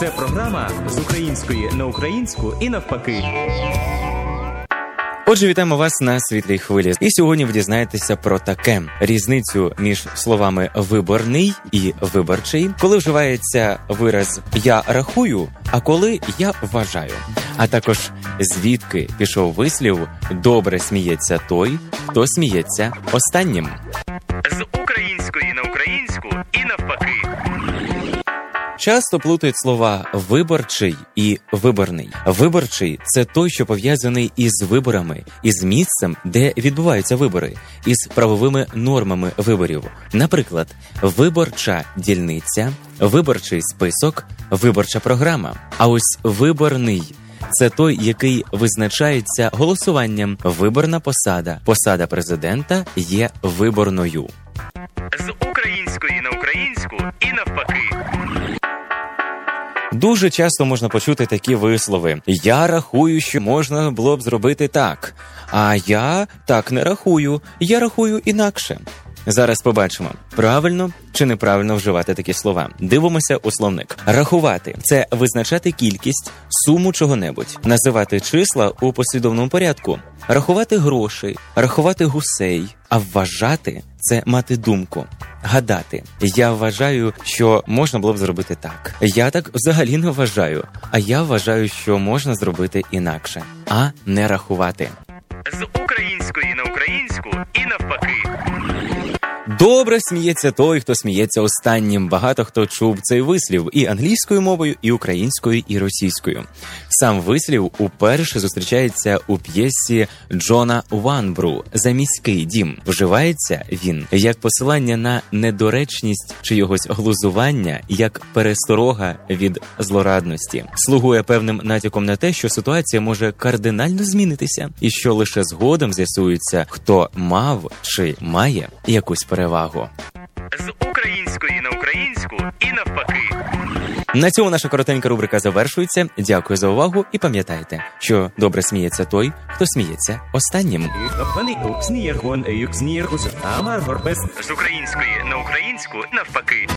Це програма з української на українську і навпаки. Отже, вітаємо вас на світлій хвилі. І сьогодні ви дізнаєтеся про таке різницю між словами виборний і виборчий, коли вживається вираз я рахую, а коли я вважаю. А також звідки пішов вислів добре сміється той, хто сміється останнім. З української на українську і навпаки. Часто плутають слова виборчий і виборний. Виборчий це той, що пов'язаний із виборами, із місцем, де відбуваються вибори, із правовими нормами виборів. Наприклад, виборча дільниця, виборчий список, виборча програма. А ось виборний. Це той, який визначається голосуванням. Виборна посада, посада президента є виборною. З української на українську і навпаки. Дуже часто можна почути такі вислови: Я рахую, що можна було б зробити так. А я так не рахую, я рахую інакше. Зараз побачимо, правильно чи неправильно вживати такі слова. Дивимося у словник. Рахувати це визначати кількість, суму чого-небудь, називати числа у послідовному порядку, рахувати грошей, рахувати гусей, а вважати це мати думку. Гадати, я вважаю, що можна було б зробити так. Я так взагалі не вважаю. А я вважаю, що можна зробити інакше, а не рахувати. З української на українську і навпаки. Добре сміється той, хто сміється останнім. Багато хто чув цей вислів і англійською мовою, і українською, і російською. Сам вислів уперше зустрічається у п'єсі Джона Ванбру за міський дім. Вживається він як посилання на недоречність чийогось глузування, як пересторога від злорадності, слугує певним натяком на те, що ситуація може кардинально змінитися, і що лише згодом з'ясується, хто мав чи має якусь перевагу. З української на українську і навпаки. На цьому наша коротенька рубрика завершується. Дякую за увагу і пам'ятайте, що добре сміється той, хто сміється останнім. З української на українську навпаки.